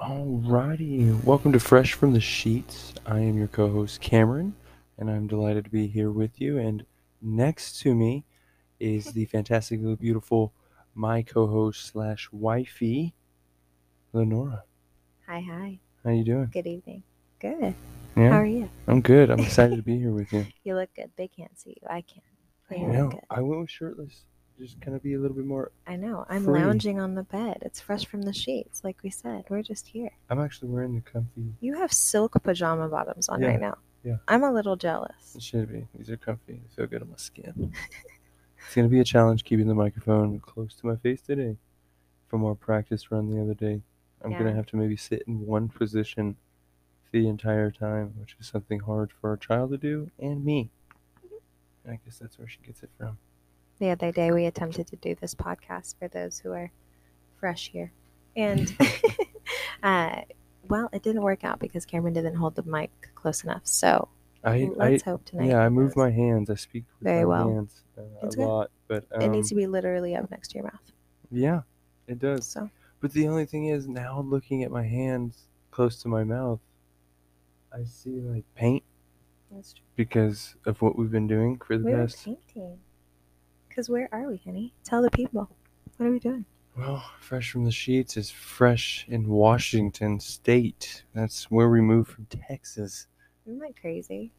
Alrighty, welcome to Fresh from the Sheets. I am your co-host Cameron, and I'm delighted to be here with you. And next to me is the fantastically beautiful my co-host slash wifey, Lenora. Hi, hi. How you doing? Good evening. Good. Yeah, How are you? I'm good. I'm excited to be here with you. You look good. They can't see you. I can. You know. good. I went with shirtless, just kind of be a little bit more. I know. I'm Free. lounging on the bed. It's fresh from the sheets, like we said. We're just here. I'm actually wearing the comfy. You have silk pajama bottoms on Yeah, right now. yeah. I'm a little jealous. It should be. These are comfy. They feel good on my skin. it's gonna be a challenge keeping the microphone close to my face today. From our practice run the other day, I'm gonna have to maybe sit in one position the entire time, which is something hard for our child to do and me. Mm-hmm. I guess that's where she gets it from. The other day, we attempted to do this podcast for those who are fresh here. And, uh, well, it didn't work out because Cameron didn't hold the mic close enough. So I, let's I hope tonight. yeah, I move my hands. I speak with Very my well. hands uh, It's a good. lot, but um, It needs to be literally up next to your mouth. yeah, it does. So But the only thing is, now looking at my hands close to my mouth, I see like paint that's true. because of what we've been doing for the We were past. painting. Because where are we, honey? Tell the people. What are we doing? Well, Fresh from the Sheets is fresh in Washington State. That's where we moved from Texas. Isn't that crazy?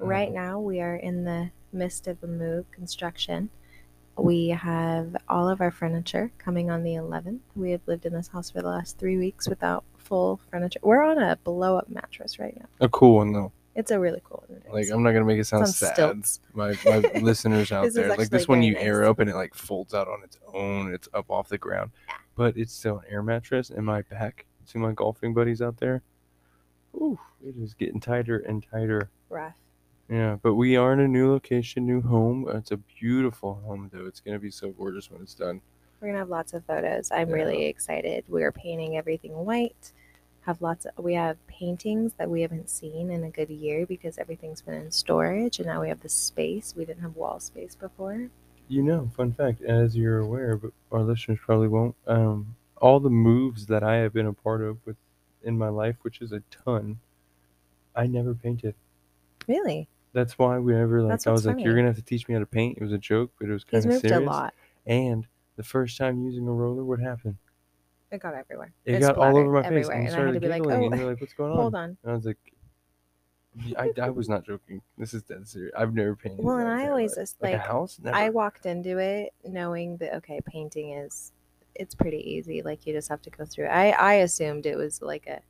Uh, Right now, we are in the midst of a move construction. We have all of our furniture coming on the 11th. We have lived in this house for the last three weeks without full furniture. We're on a blow up mattress right now. A cool one though. It's a really cool one. Like. I'm not gonna make it sound sad. stilts. My my listeners out This there, like this one, you air up and it like folds out on its own. It's up off the ground, but it's still an air mattress. And my back to my golfing buddies out there, ooh, it is getting tighter and tighter. rough. Yeah, but we are in a new location, new home. It's a beautiful home, though. It's gonna be so gorgeous when it's done. We're gonna have lots of photos. I'm Yeah. really excited. We're painting everything white. Have lots of we have paintings that we haven't seen in a good year because everything's been in storage and now we have the space. We didn't have wall space before. You know, fun fact, as you're aware, but our listeners probably won't. Um, all the moves that I have been a part of with in my life, which is a ton, I never painted. Really? That's why whenever like That's I was like, "You're gonna have to teach me how to paint," it was a joke, but it was kind He's of moved serious. a lot. And the first time using a roller, what happened? It got everywhere. It, got all over my face, everywhere. and And I had to be like, oh, and you're like, "What's going on?" hold on. And I was like, "I, I was not joking. This is dead serious. I've never painted." Well, and I always just, like, a like, house. Never. I walked into it knowing that okay, painting is it's pretty easy. Like you just have to go through. I I assumed it was like a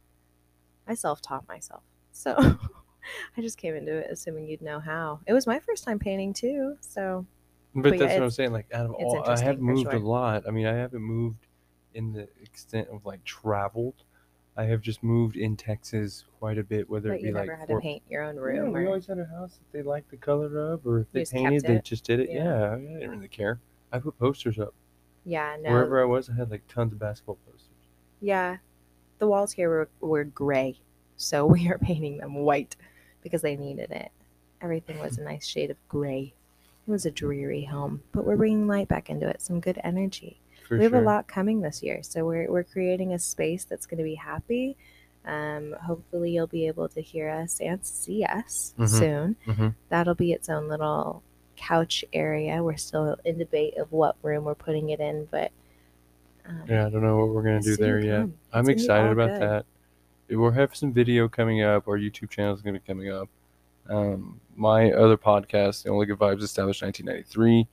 I self-taught myself. So I just came into it assuming you'd know how. It was my first time painting too, so But, But yeah, that's what I'm saying. Like, out of all, I have moved sure. a lot. I mean, I haven't moved in the extent of like traveled. I have just moved in Texas quite a bit, whether but it be you like never had for- to paint your own Yeah, room. we or, always had a house that they liked the color of, or if they just kept painted, they it? just did it. Yeah. Yeah, I didn't really care. I put posters up yeah, no, wherever I was. I had like tons of basketball posters. yeah. The walls here were, were gray, so we are painting them white because they needed it. Everything was a nice shade of gray. It was a dreary home, but we're bringing light back into it. Some good energy. For we have sure. a lot coming this year, so we're we're creating a space that's going to be happy. Um, hopefully, you'll be able to hear us and see us Mhm. soon. Mhm. That'll be its own little couch area. We're still in debate of what room we're putting it in, but um, Yeah, I don't know what we're gonna do there yet. come. I'm It's excited about good. that. We'll have some video coming up. Our YouTube channel is gonna be coming up. Um, my other podcast, The Only Good Vibes Established 1993,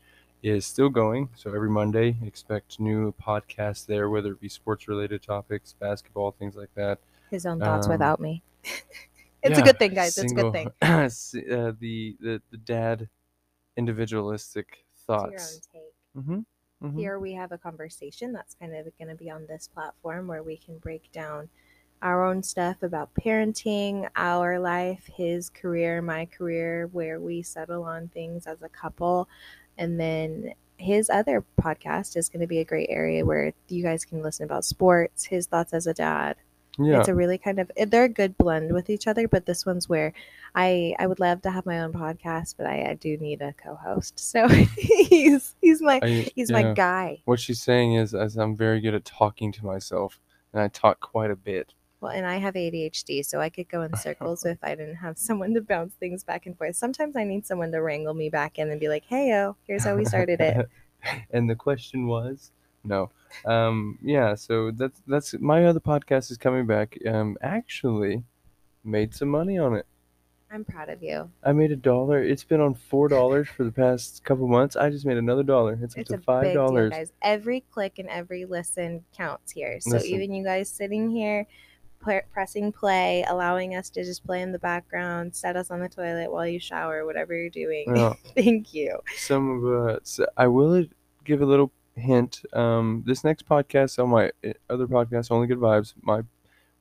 is still going. So every Monday, expect new podcasts there, whether it be sports related topics, basketball, things like that. his own thoughts Um, without me. it's Yeah, a good thing, guys. It's a good thing. uh, the, the the dad individualistic It's your own thoughts. Mm-hmm. Mhm. Here we have a conversation that's kind of going to be on this platform where we can break down our own stuff about parenting, our life, his career, my career, where we settle on things as a couple. And then his other podcast is going to be a great area where you guys can listen about sports, his thoughts as a dad. Yeah. It's a really kind of they're a good blend with each other, but this one's where I I would love to have my own podcast, but I, I do need a co-host. So he's he's my I- he's yeah. my guy. What she's saying is, as I'm very good at talking to myself, and I talk quite a bit. Well, and I have ADHD, so I could go in circles if I didn't have someone to bounce things back and forth. Sometimes I need someone to wrangle me back in and be like, "Hey, yo, here's how we started it." and the question was, no, um, yeah. So that's that's my other podcast is coming back. Um, actually, made some money on it. I'm proud of you. I made a dollar. It's been on four dollars for the past couple months. I just made another dollar. It's up It's to a five dollars. guys. Every click and every listen counts here. So Listen. even you guys sitting here, pressing play, allowing us to just play in the background, set us on the toilet while you shower, whatever you're doing. Yeah. Thank you. some of uh I will give a little hint um this next podcast on my uh, other podcast only good vibes my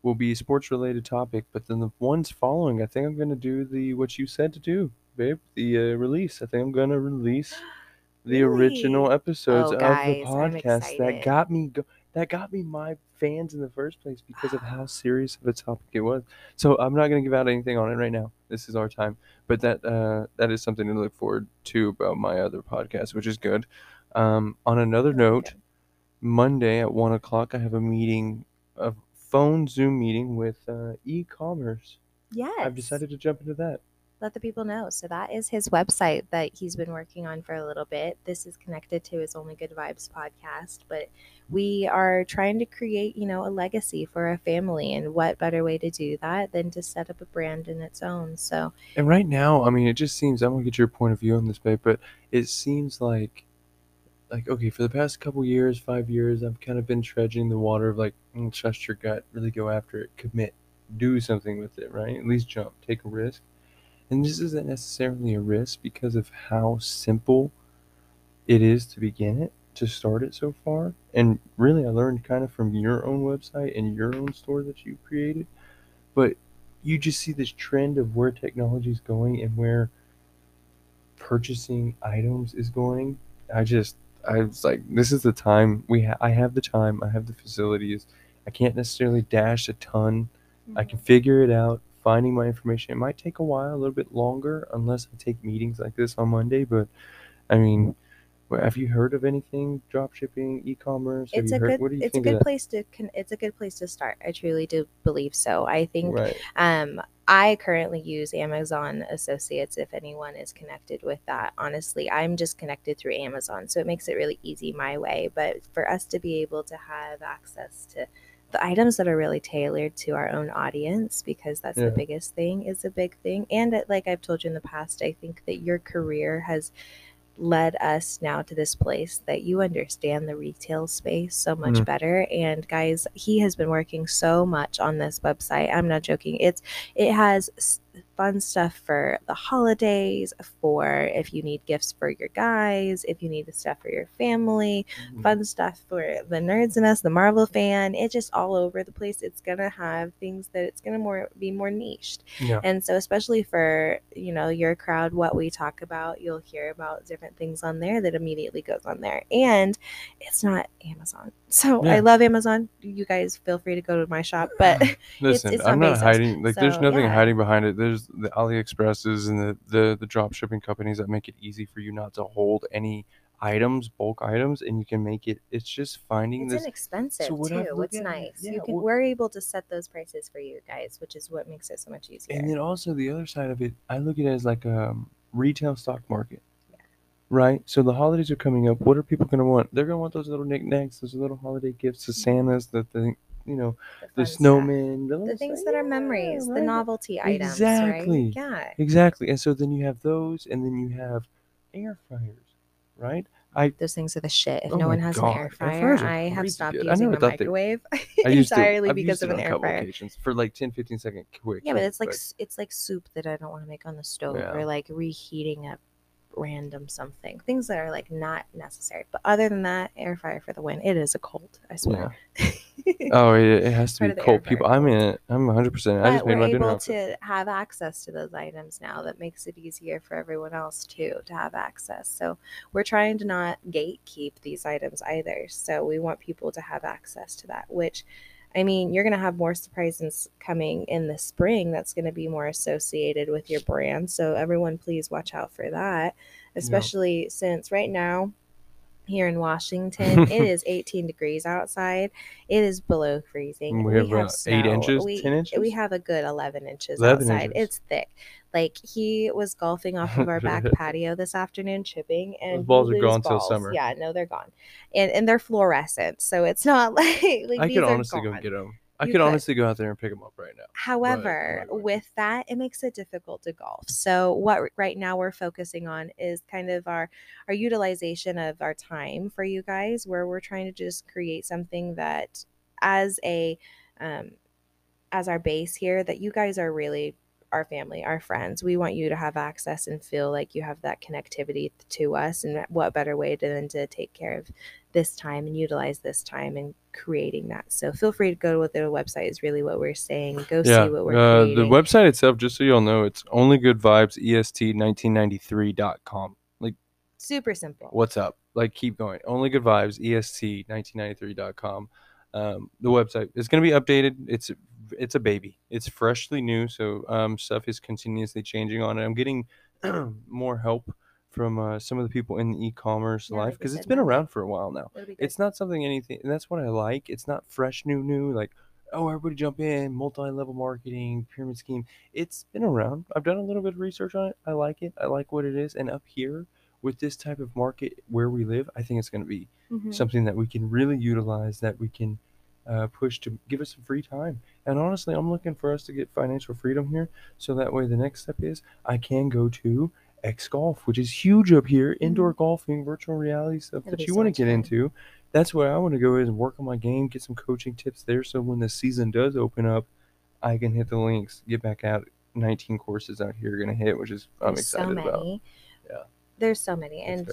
will be sports related topic but then the ones following i think i'm gonna do the what you said to do babe the uh, release i think i'm gonna release the original episodes Oh, of guys, the podcast that got me go- that got me my fans in the first place because of how serious of a topic it was. So i'm not gonna give out anything on it right now. This is our time. But that uh that is something to look forward to about my other podcast which is good. Um on another note monday at one o'clock i have a meeting a phone zoom meeting with uh, e-commerce. Yes. i've decided to jump into that let the people know. So that is his website that he's been working on for a little bit. This is connected to his Only Good Vibes podcast, but we are trying to create, you know, a legacy for our family and what better way to do that than to set up a brand in its own. So And right now, I mean, it just seems I'm gonna get your point of view on this, babe, but it seems like, like okay, for the past couple years, five years, I've kind of been trudging the water of like, mm, trust your gut, really go after it, commit, do something with it, right? At least jump, take a risk. And this isn't necessarily a risk because of how simple it is to begin it, to start it so far. And really, I learned kind of from your own website and your own store that you created. But you just see this trend of where technology is going and where purchasing items is going. I just, I was like, this is the time we. Ha- I have the time. I have the facilities. I can't necessarily dash a ton. I mm-hmm. can figure it out. Finding my information. It might take a while, a little bit longer, unless I take meetings like this on Monday. But I mean, have you heard of anything drop shipping, e-commerce? It's a heard? good what do you it's a good place to con- it's a good place to start. I truly do believe so. I think Right. Um, I currently use Amazon Associates if anyone is connected with that. Honestly, I'm just connected through Amazon, so it makes it really easy my way. But for us to be able to have access to the items that are really tailored to our own audience, because that's Yeah. the biggest thing, is a big thing. And it, like I've told you in the past, I think that your career has led us now to this place that you understand the retail space so much Mhm. better and guys he has been working so much on this website i'm not joking it's it has fun stuff for the holidays for if you need gifts for your guys if you need the stuff for your family Mhm. fun stuff for the nerds in us the marvel fan it's just all over the place it's gonna have things that it's gonna more be more niched Yeah. and so, especially for you know your crowd, what we talk about, you'll hear about different things on there that immediately goes on there, and it's not Amazon. So I love Amazon. You guys feel free to go to my shop, but Listen, it's I'm not not hiding. Like, there's nothing yeah. hiding behind it. There's the AliExpresses and the, the the drop shipping companies that make it easy for you not to hold any items, bulk items, and you can make it. It's just finding it's this. inexpensive I've too. It's at, nice. yeah, you can well- we're able to set those prices for you guys, which is what makes it so much easier. And then also the other side of it, I look at it as like a um, retail stock market. Yeah. Right. So the holidays are coming up. What are people going to want? They're going to want those little knickknacks, those little holiday gifts, the Santas, the, the you know, the stuff. snowmen, the, the things stuff. that are Yeah, memories, the right. novelty items, Exactly. right? Yeah. Exactly. And so then you have those, and then you have air fryers, right? I Those things are the shit. If Oh no one has God, an air fryer, I have stopped good. Using never a thought they- microwave I used to entirely because of an air fryer. for like 10, 15 second quick. Yeah, but it's like s it's like soup that I don't want to make on the stove Yeah. or like reheating a random something. Things that are like not necessary. But other than that, air fryer for the win. It is a cult, I swear. oh, it, it has to be cold. People, in it. I'm 100. percent I just made we're my dinner. able to have access to those items now. That makes it easier for everyone else too to have access. So we're trying to not gatekeep these items either. So we want people to have access to that, which I mean, you're going to have more surprises coming in the spring that's going to be more associated with your brand. So everyone please watch out for that, especially since right now here in Washington. it is 18 degrees outside. It is below freezing. We have, uh, eight inches, We, 10 inches? We have a good 11 inches 11 outside. inches. It's thick. Like he was golfing off of our back patio this afternoon, chipping, and he balls are gone his till summer. Yeah, no, they're gone, and and they're fluorescent, so it's not like, like I could honestly go get them. I could could. honestly go out there and pick them up right now. However, right. with that, it makes it difficult to golf. So what right now we're focusing on is kind of our our utilization of our time for you guys, where we're trying to just create something that as a um, as our base here, that you guys are really our family, our friends. We want you to have access and feel like you have that connectivity to us. And what better way to, than to take care of this time and utilize this time and creating that. So feel free to go to what the website is really what we're saying. Go Yeah, see what we're uh, the website itself, just so you all know, it's only good vibes E est1993.com. Like, Super simple. what's up? Like, keep going. Only good vibes E est1993.com. Um, the website is going to be updated. It's it's a baby. It's freshly new, so um, stuff is continuously changing on it. I'm getting more help from uh, some of the people in the e-commerce Yeah, life because it's been around for a while now. Be. It's not something anything, and that's what I like. It's not fresh, new, new. Like, oh, everybody jump in, multi-level marketing, pyramid scheme. It's been around. I've done a little bit of research on it. I like it. I like what it is. And up here with this type of market where we live, I think it's going to be Mhm. something that we can really utilize. That we can uh, push to give us some free time. And honestly, I'm looking for us to get financial freedom here, so that way the next step is I can go to X Golf, which is huge up here, indoor golfing, virtual reality stuff It'll that you so want to get fun. into. That's where I want to go is work on my game, get some coaching tips there, so when the season does open up, I can hit the links, get back out. 19 courses out here going to hit, which is I'm There's excited so about. There's so many. And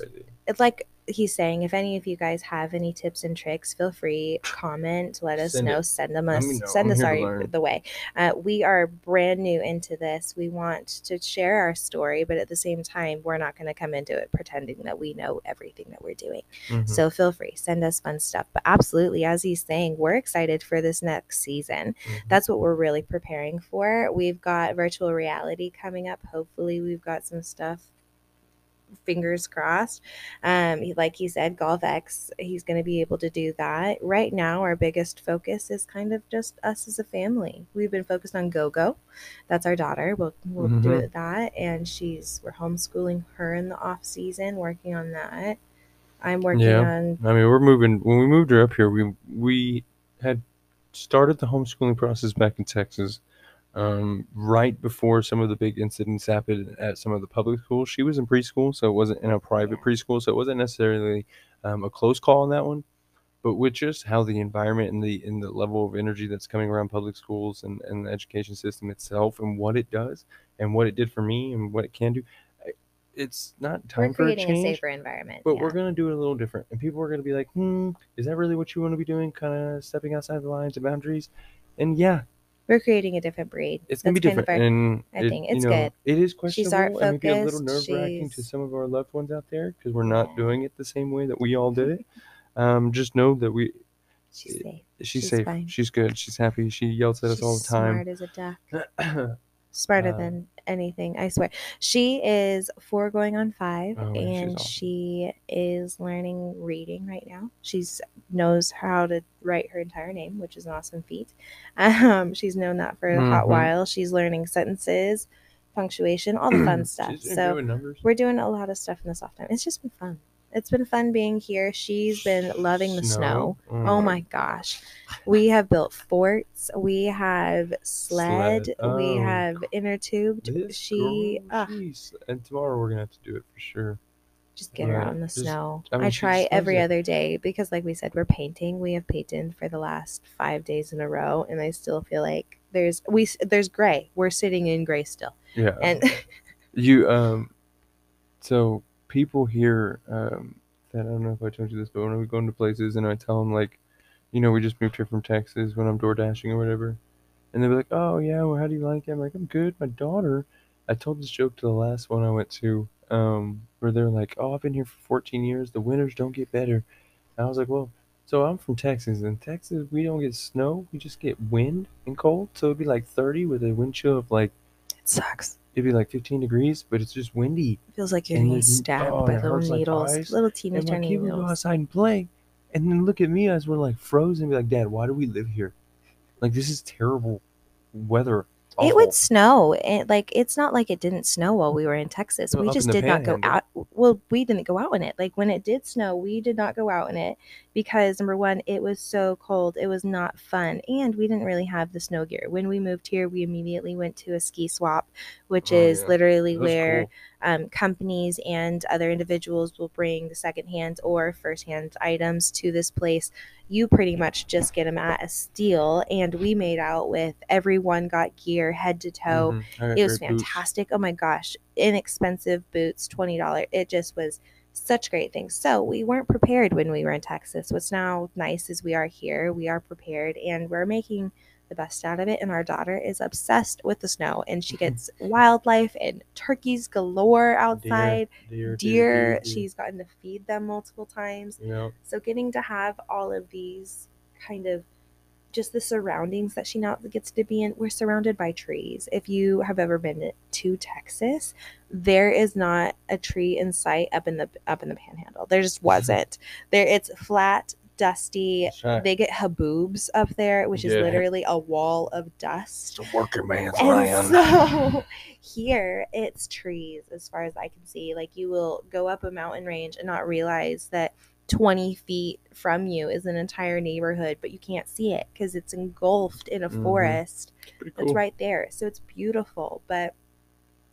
it's like he's saying, if any of you guys have any tips and tricks, feel free comment, let us Send know, it. send them us, know. send I'm us our the way. Uh, we are brand new into this. We want to share our story, but at the same time, we're not going to come into it pretending that we know everything that we're doing. Mhm. So feel free, send us fun stuff. But absolutely, as he's saying, we're excited for this next season. Mhm. That's what we're really preparing for. We've got virtual reality coming up. Hopefully, we've got some stuff. Fingers crossed. Um, like he said, Golf X, he's going to be able to do that. Right now, our biggest focus is kind of just us as a family. We've been focused on Go Go. That's our daughter. We'll we'll do Mhm. it that, and she's we're homeschooling her in the off season, working on that. I'm working Yeah. on I mean, we're moving. When we moved her up here, we we had started the homeschooling process back in Texas, um, right before some of the big incidents happened at some of the public schools. She was in preschool, so it wasn't in a private preschool, so it wasn't necessarily um, a close call on that one. But with just how the environment and the and the level of energy that's coming around public schools and, and the education system itself and what it does and what it did for me and what it can do, it's not time we're for a creating a, change. safer environment. But yeah. we're gonna do it a little different, and people are gonna be like, "Hmm, is that really what you want to be doing? Kind of stepping outside the lines and boundaries?" And yeah, we're creating a different breed. it's gonna be That's different, our- and I it, think you it's know, good. It is She's art questionable and maybe a little nerve wracking to some of our loved ones out there because we're not doing it the same way that we all did it. Um, just know that we she's safe. she's, She's safe, fine. she's good, she's happy, she yells at us all the time. smart as a duck. Smarter Uh, than anything, I swear. She is four going on five, Oh, and she is learning reading right now. She's knows how to write her entire name, which is an awesome feat. Um, she's known that for a hot Mhm. while. She's learning sentences, punctuation, all the fun stuff. So numbers. we're doing a lot of stuff in the soft time. It's just been fun. It's been fun being here. She's been loving the snow. Oh my gosh. We have built forts. We have sled. Sled. We Oh, have inner tubed. This She girl, ah, and tomorrow we're gonna have to do it for sure. just get her out in the Just- snow. I I, mean, she try every it. other day because like we said, we're painting. We have painted for the last five days in a row, and I still feel like there's we there's gray. We're sitting in gray still. Yeah. And You um so people here um that I don't know if I told you this, but when we go into places and I tell them like, you know, we just moved here from Texas when I'm door dashing or whatever, and they'll be like, "Oh yeah, well how do you like it?" I'm like, "I'm good." My daughter, I told this joke to the last one I went to, um, where they're like, "Oh, I've been here for 14 years. The winters don't get better." And I was like, "Well." So I'm from Texas. In Texas, we don't get snow. We just get wind and cold. So it'd be like 30 with a wind chill of like it sucks. It'd be like 15 degrees, but it's just windy. It feels like you're And getting stabbed oh, by little hurts like needles, little teeny And tiny would go outside and play, and then look at me as we're like frozen, and be like, "Dad, why do we live here? Like this is terrible weather." It's It would snow. It, like it's not like it didn't snow while we were in Texas. Well, we just did not go out. Well, we didn't go out in it. Like when it did snow, we did not go out in it because number one, it was so cold. It was not fun, and we didn't really have the snow gear. When we moved here, we immediately went to a ski swap, which Oh, is yeah. literally It where cool. Um, companies and other individuals will bring the secondhand or firsthand items to this place. You pretty much just get them at a steal, and we made out with everyone got gear head to toe. Mhm. It was great boots. fantastic. Oh my gosh, inexpensive boots, twenty dollars. It just was such great things. So we weren't prepared when we were in Texas. What's now nice is we are here. We are prepared, and we're making the best out of it. And our daughter is obsessed with the snow, and she gets wildlife and turkeys galore outside. Deer, Deer, she's gotten to feed them multiple times. know, So getting to have all of these kind of just the surroundings that she now gets to be in. We're surrounded by trees. If you have ever been to Texas, there is not a tree in sight up in the up in the panhandle. There just wasn't. there it's flat, dusty. They get haboobs up there, which is Yeah. literally a wall of dust. it's a working man's And land. so here it's trees as far as I can see. Like you will go up a mountain range and not realize that 20 feet from you is an entire neighborhood, but you can't see it because it's engulfed in a Mhm. forest Pretty that's right there. So it's beautiful, but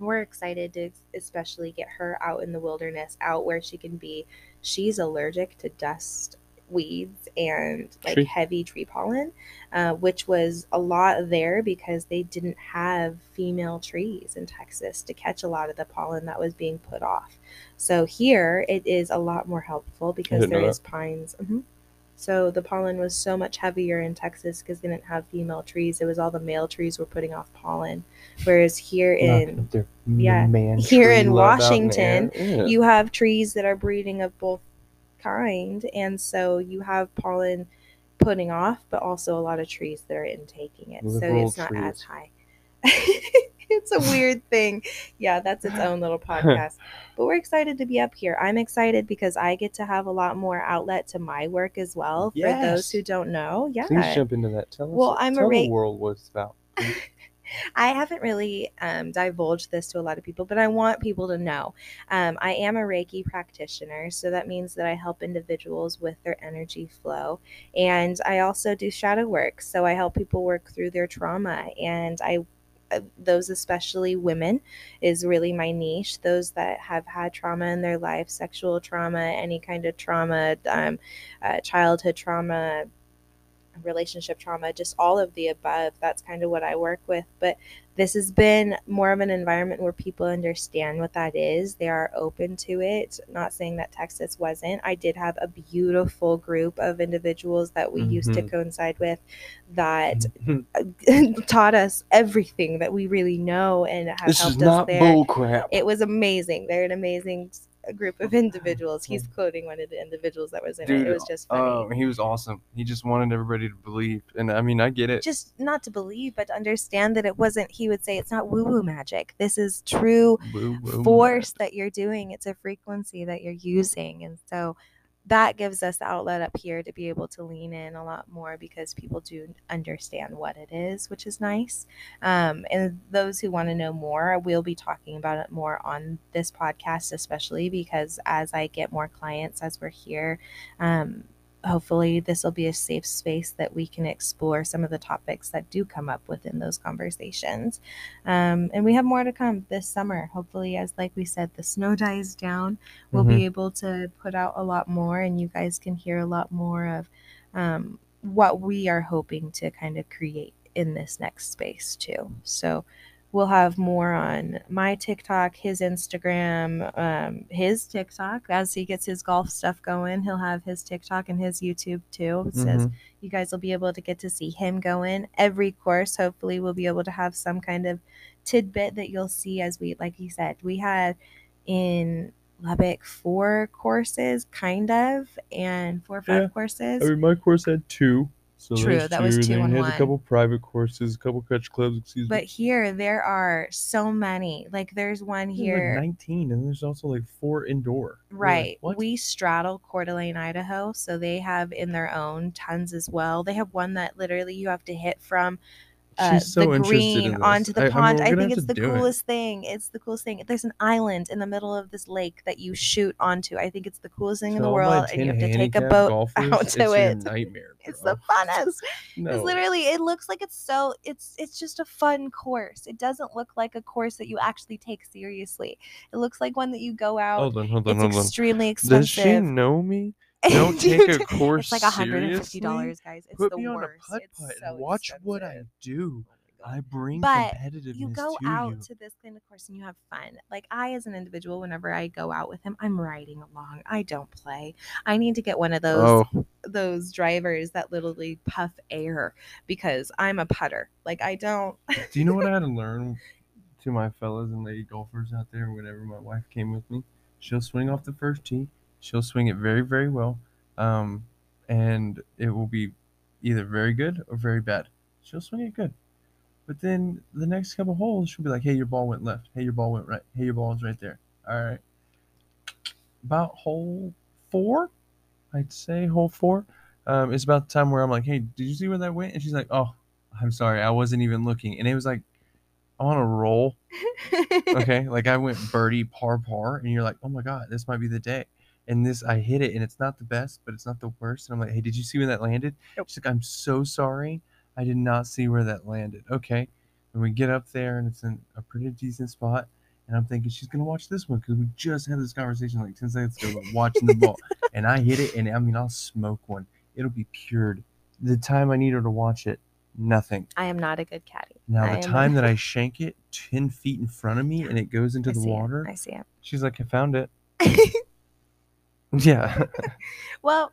we're excited to especially get her out in the wilderness, out where she can be. She's allergic to dust weeds and like Tree. heavy tree pollen, uh, which was a lot there because they didn't have female trees in Texas to catch a lot of the pollen that was being put off. So here it is a lot more helpful because didn't know there that. is pines. Mhm. So the pollen was so much heavier in Texas because they didn't have female trees. It was all the male trees were putting off pollen, whereas here in yeah, man here in love out the Washington. Yeah. you have trees that are breeding of both kind, and so you have pollen putting off, but also a lot of trees that are intaking it. so it's not as high. it's a weird thing. Yeah, that's its own little podcast. But we're excited to be up here. I'm excited because I get to have a lot more outlet to my work as well. For those who don't know, yeah. Please jump into that. Tell us. Well, I'm a tell ra- the world what it's about. I haven't really um, divulged this to a lot of people, but I want people to know. Um, I am a Reiki practitioner, so that means that I help individuals with their energy flow. And I also do shadow work, so I help people work through their trauma. And I, uh, those especially women, is really my niche. Those that have had trauma in their life, sexual trauma, any kind of trauma, um, uh, childhood trauma, relationship trauma, just all of the above. That's kind of what I work with. But this has been more of an environment where people understand what that is. They are open to it. Not saying that Texas wasn't. I did have a beautiful group of individuals that we used to Mhm. coincide with that Mhm. taught us everything that we really know and have this helped is us not there. bull crap. It was amazing. They're an amazing s- group of individuals. He's hmm. quoting one of the individuals that was in it. Dude, It was just funny. Oh, he was awesome. He just wanted everybody to believe, and I mean, I get it. just not to believe, but to understand that it wasn't, he would say, it's not woo woo magic. This is true Woo, woo, force that you're doing. It's a frequency that you're using. And so that gives us the outlet up here to be able to lean in a lot more because people do understand what it is, which is nice. Um, and those who want to know more, we'll be talking about it more on this podcast, especially because as I get more clients as we're here, um, hopefully this will be a safe space that we can explore some of the topics that do come up within those conversations. Um, and we have more to come this summer. Hopefully as like we said the snow dies down we'll Mhm. be able to put out a lot more and you guys can hear a lot more of um, what we are hoping to kind of create in this next space too. So we'll have more on my TikTok, his Instagram, um, his TikTok. As he gets his golf stuff going, he'll have his TikTok and his YouTube too. It says you guys will be able to get to see him go in every course. Hopefully, we'll be able to have some kind of tidbit that you'll see as we, like he said, we had in Lubbock four courses, kind of, and four or five Yeah. courses. I mean, my course had two. So True, that was two, and one. a couple private courses, a couple country clubs. Excuse But me. here there are so many. Like there's one here. like 19, and there's also like four indoor. Like, Right. what? we straddle Coeur d'Alene, Idaho. So they have in their own tons as well. They have one that literally you have to hit from uh, so the green in onto the I- pond. I, think it's the do it. coolest thing. It's the coolest thing. There's an island in the middle of this lake that you shoot onto. I think it's the coolest thing in the world. And you have to take a boat golfers, out to it. nightmare. It's the funnest. No. It's literally it looks like it's so it's it's just a fun course. It doesn't look like a course that you actually take seriously. It looks like one that you go out. Hold on, hold on, it's hold on. extremely expensive. Does she know me? Don't take a course It's like hundred and fifty seriously? dollars, guys. It's Put the me on worst. a putt putt so and watch what I do. Oh. I bring But competitiveness you go to out you. to this kind of course and you have fun. Like I, as an individual, whenever I go out with him, I'm riding along. I don't play. I need to get one of those Oh, those drivers that literally puff air because I'm a putter. Like I don't. do you know what I had to learn to my fellas and lady golfers out there? Whenever my wife came with me, she'll swing off the first tee. She'll swing it very, very well, um, and it will be either very good or very bad. She'll swing it good, but then the next couple holes, she'll be like, "Hey, your ball went left. Hey, your ball went right. Hey, your ball is right there. All right." About hole four, I'd say hole four. Um, it's about the time where I'm like, "Hey, did you see where that went?" And she's like, "Oh, I'm sorry, I wasn't even looking." And it was like on a roll. Okay, like I went birdie par par, and you're like, "Oh my god, this might be the day." And this, I hit it, and it's not the best, but it's not the worst. And I'm like, "Hey, did you see where that landed?" Nope. She's like, "I'm so sorry, I did not see where that landed." Okay, and we get up there, and it's in a pretty decent spot. And I'm thinking she's gonna watch this one because we just had this conversation like 10 seconds ago about watching the ball. And I hit it, and I mean, I'll smoke one. It'll be cured. The time I need her to watch it, nothing. I am not a good caddy. Now I the am- time that I shank it ten feet in front of me and it goes into I the see it. water, I see it. she's like, "I found it." Yeah, well,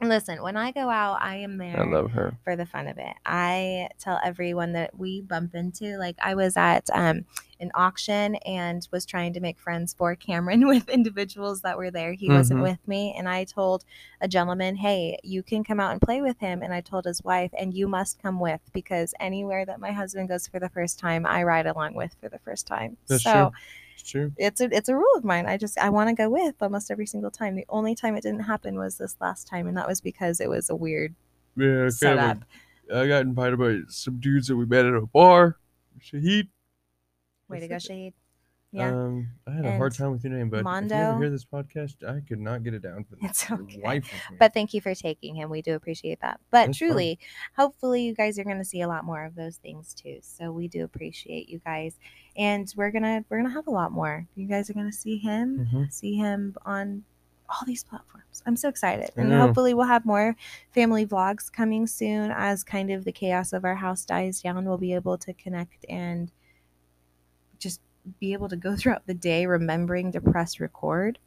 listen, when I go out, I am there. I love her. for the fun of it. I tell everyone that we bump into, like I was at um, an auction and was trying to make friends for Cameron with individuals that were there. He wasn't Mhm. with me, and I told a gentleman, "Hey, you can come out and play with him." And I told his wife, "And you must come with because anywhere that my husband goes for the first time, I ride along with for the first time." That's so true. It's true. it's a it's a rule of mine. I just I want to go with almost every single time. The only time it didn't happen was this last time, and that was because it was a weird Yeah, kind setup. I got invited by some dudes that we met at a bar. Shahid. Way to go. Shade. Yeah. Um, I had a hard time with your name, but if you Mondo. ever hear this podcast, I could not get it down for the It's okay. life of me. But thank you for taking him. We do appreciate that. But That's truly, hopefully you guys are going to see a lot more of those things too. So we do appreciate you guys. And we're going to we're to have a lot more. You guys are going to see him, Mhm. see him on all these platforms. I'm so excited. And hopefully we'll have more family vlogs coming soon as kind of the chaos of our house dies down. We'll be able to connect and just be able to go throughout the day remembering to press record.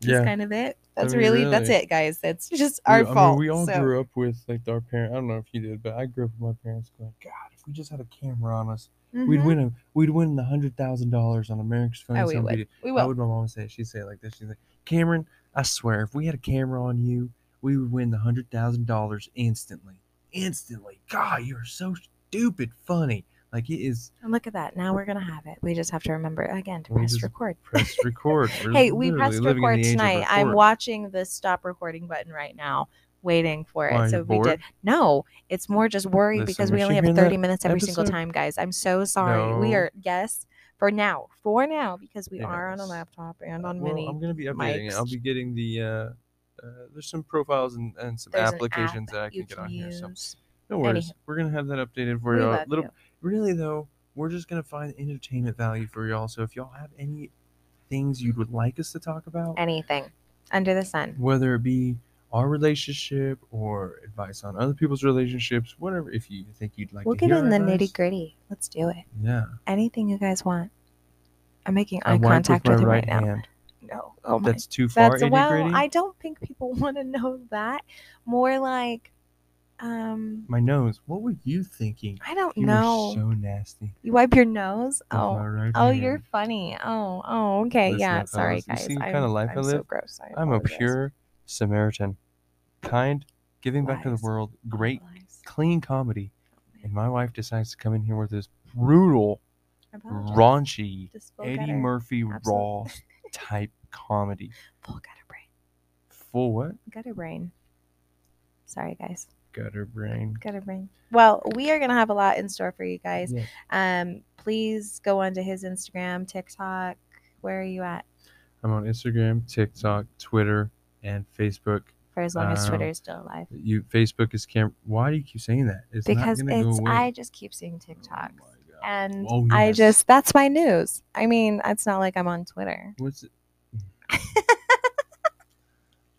That's yeah, kind of it. I That's mean, really, that's it, guys. That's just We- our I mean, fault. we all so- grew up with like our parents. I don't know if you did, but I grew up with my parents going, "God, if we just had a camera on us, we'd Mhm. win a we'd win the hundred thousand dollars on America's Oh, Funniest we Home would. Video." We How will. would my mom say it? She'd say it like this. She's like, Cameron, I swear, if we had a camera on you, we would win the hundred thousand dollars instantly. Instantly. God, you're so stupid funny. Like it is And look at that. Now we're gonna have it. We just have to remember again to press record. press record. Hey, we pressed record the age of tonight. I'm watching the stop recording button right now, waiting for it. Why, so you we did. No, it's more just worried Listen, because we only have 30 minutes every single time, guys. I'm so sorry. We are yes for now. For now, because we are on a laptop and on well, mini. I'm gonna be updating it. I'll be getting the. Uh, uh, there's some profiles and, and some There's an applications app that I you can get can on here. So no worries. We're gonna have that updated for We y'all. love Little, you. Really though, we're just gonna find entertainment value for y'all. So if y'all have any things you would like us to talk about, Anything under the sun. whether it be our relationship or advice on other people's relationships, whatever. If you think you'd like We'll to get in the nitty gritty. Let's do it. Yeah, Anything you guys want. I'm making eye contact with with, him right right now. No. Oh my That's too far That's well. I don't think people want to know that. More like, um, My nose. What were you thinking? I don't You know. were so nasty. you wipe your nose. Oh, right oh, hand. you're funny. Oh, oh, okay, Listen yeah. Sorry, fellas. You guys. see I'm, kinda life I I'm so gross. I I'm a pure Samaritan. Kind, giving back to the world, great, Lies. clean comedy, and my wife decides to come in here with this brutal, raunchy, Eddie gutter. Murphy Absolute- raw type comedy. Full gutter brain. Full what? Gutter brain. Sorry, guys. Gutter brain. Gutter brain. Well, we are gonna have a lot in store for you guys. Yeah. Um, please go onto his Instagram, TikTok. Where are you at? I'm on Instagram, TikTok, Twitter, and Facebook. For as long as Um, Twitter is still alive. You Facebook is Cam. Why do you keep saying that? It's Because it's. I just keep seeing Oh TikToks. my and Oh, I just that's my news. I mean, it's not like I'm on Twitter. What's it?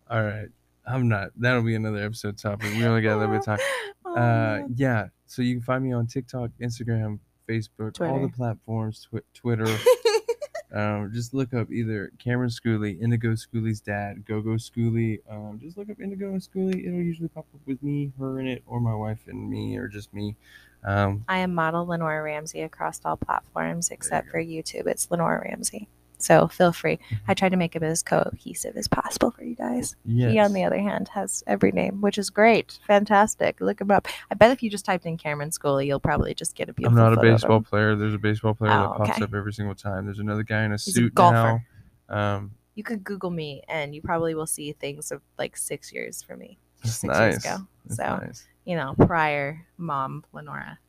All right. I'm not. That'll be another episode topic. We only got a little bit of time. Oh, Uh, yeah. So you can find me on TikTok, Instagram, Facebook, all the platforms, twi- Twitter. um, just look up either Cameron Schooley, Indigo Schooley's dad, Gogo Schooley. Um, just look up Indigo and Schooley. It'll usually pop up with me, her in it, or my wife and me, or just me. Um, I am model Lenora Ramsey across all platforms except go. for YouTube. It's Lenora Ramsey. So feel free. Mm-hmm. I try to make it as cohesive as possible for you guys. yes. He, on the other hand, has every name, which is great. Fantastic. Look him up. I bet if you just typed in Cameron Schooley, you'll probably just get a I'm not a baseball player. There's a baseball player Oh, that pops okay. up every single time. There's another guy in a He's a suit golfer. now. Um, You could Google me and you probably will see things of like six years for me. Six years ago. It's So, nice. you know, prior mom Lenora.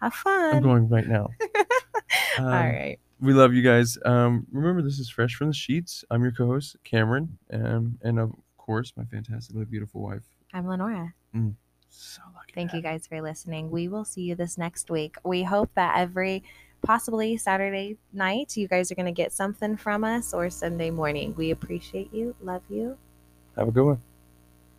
Have fun. I'm going right now. All Um, right. We love you guys. Um, remember, this is Fresh from the Sheets. I'm your co-host, Cameron, um, and of course, my fantastically beautiful wife. I'm Lenora. So lucky. Thank you guys for listening. We will see you this next week. We hope that every possibly Saturday night you guys are going to get something from us or Sunday morning. We appreciate you. Love you. Have a good one.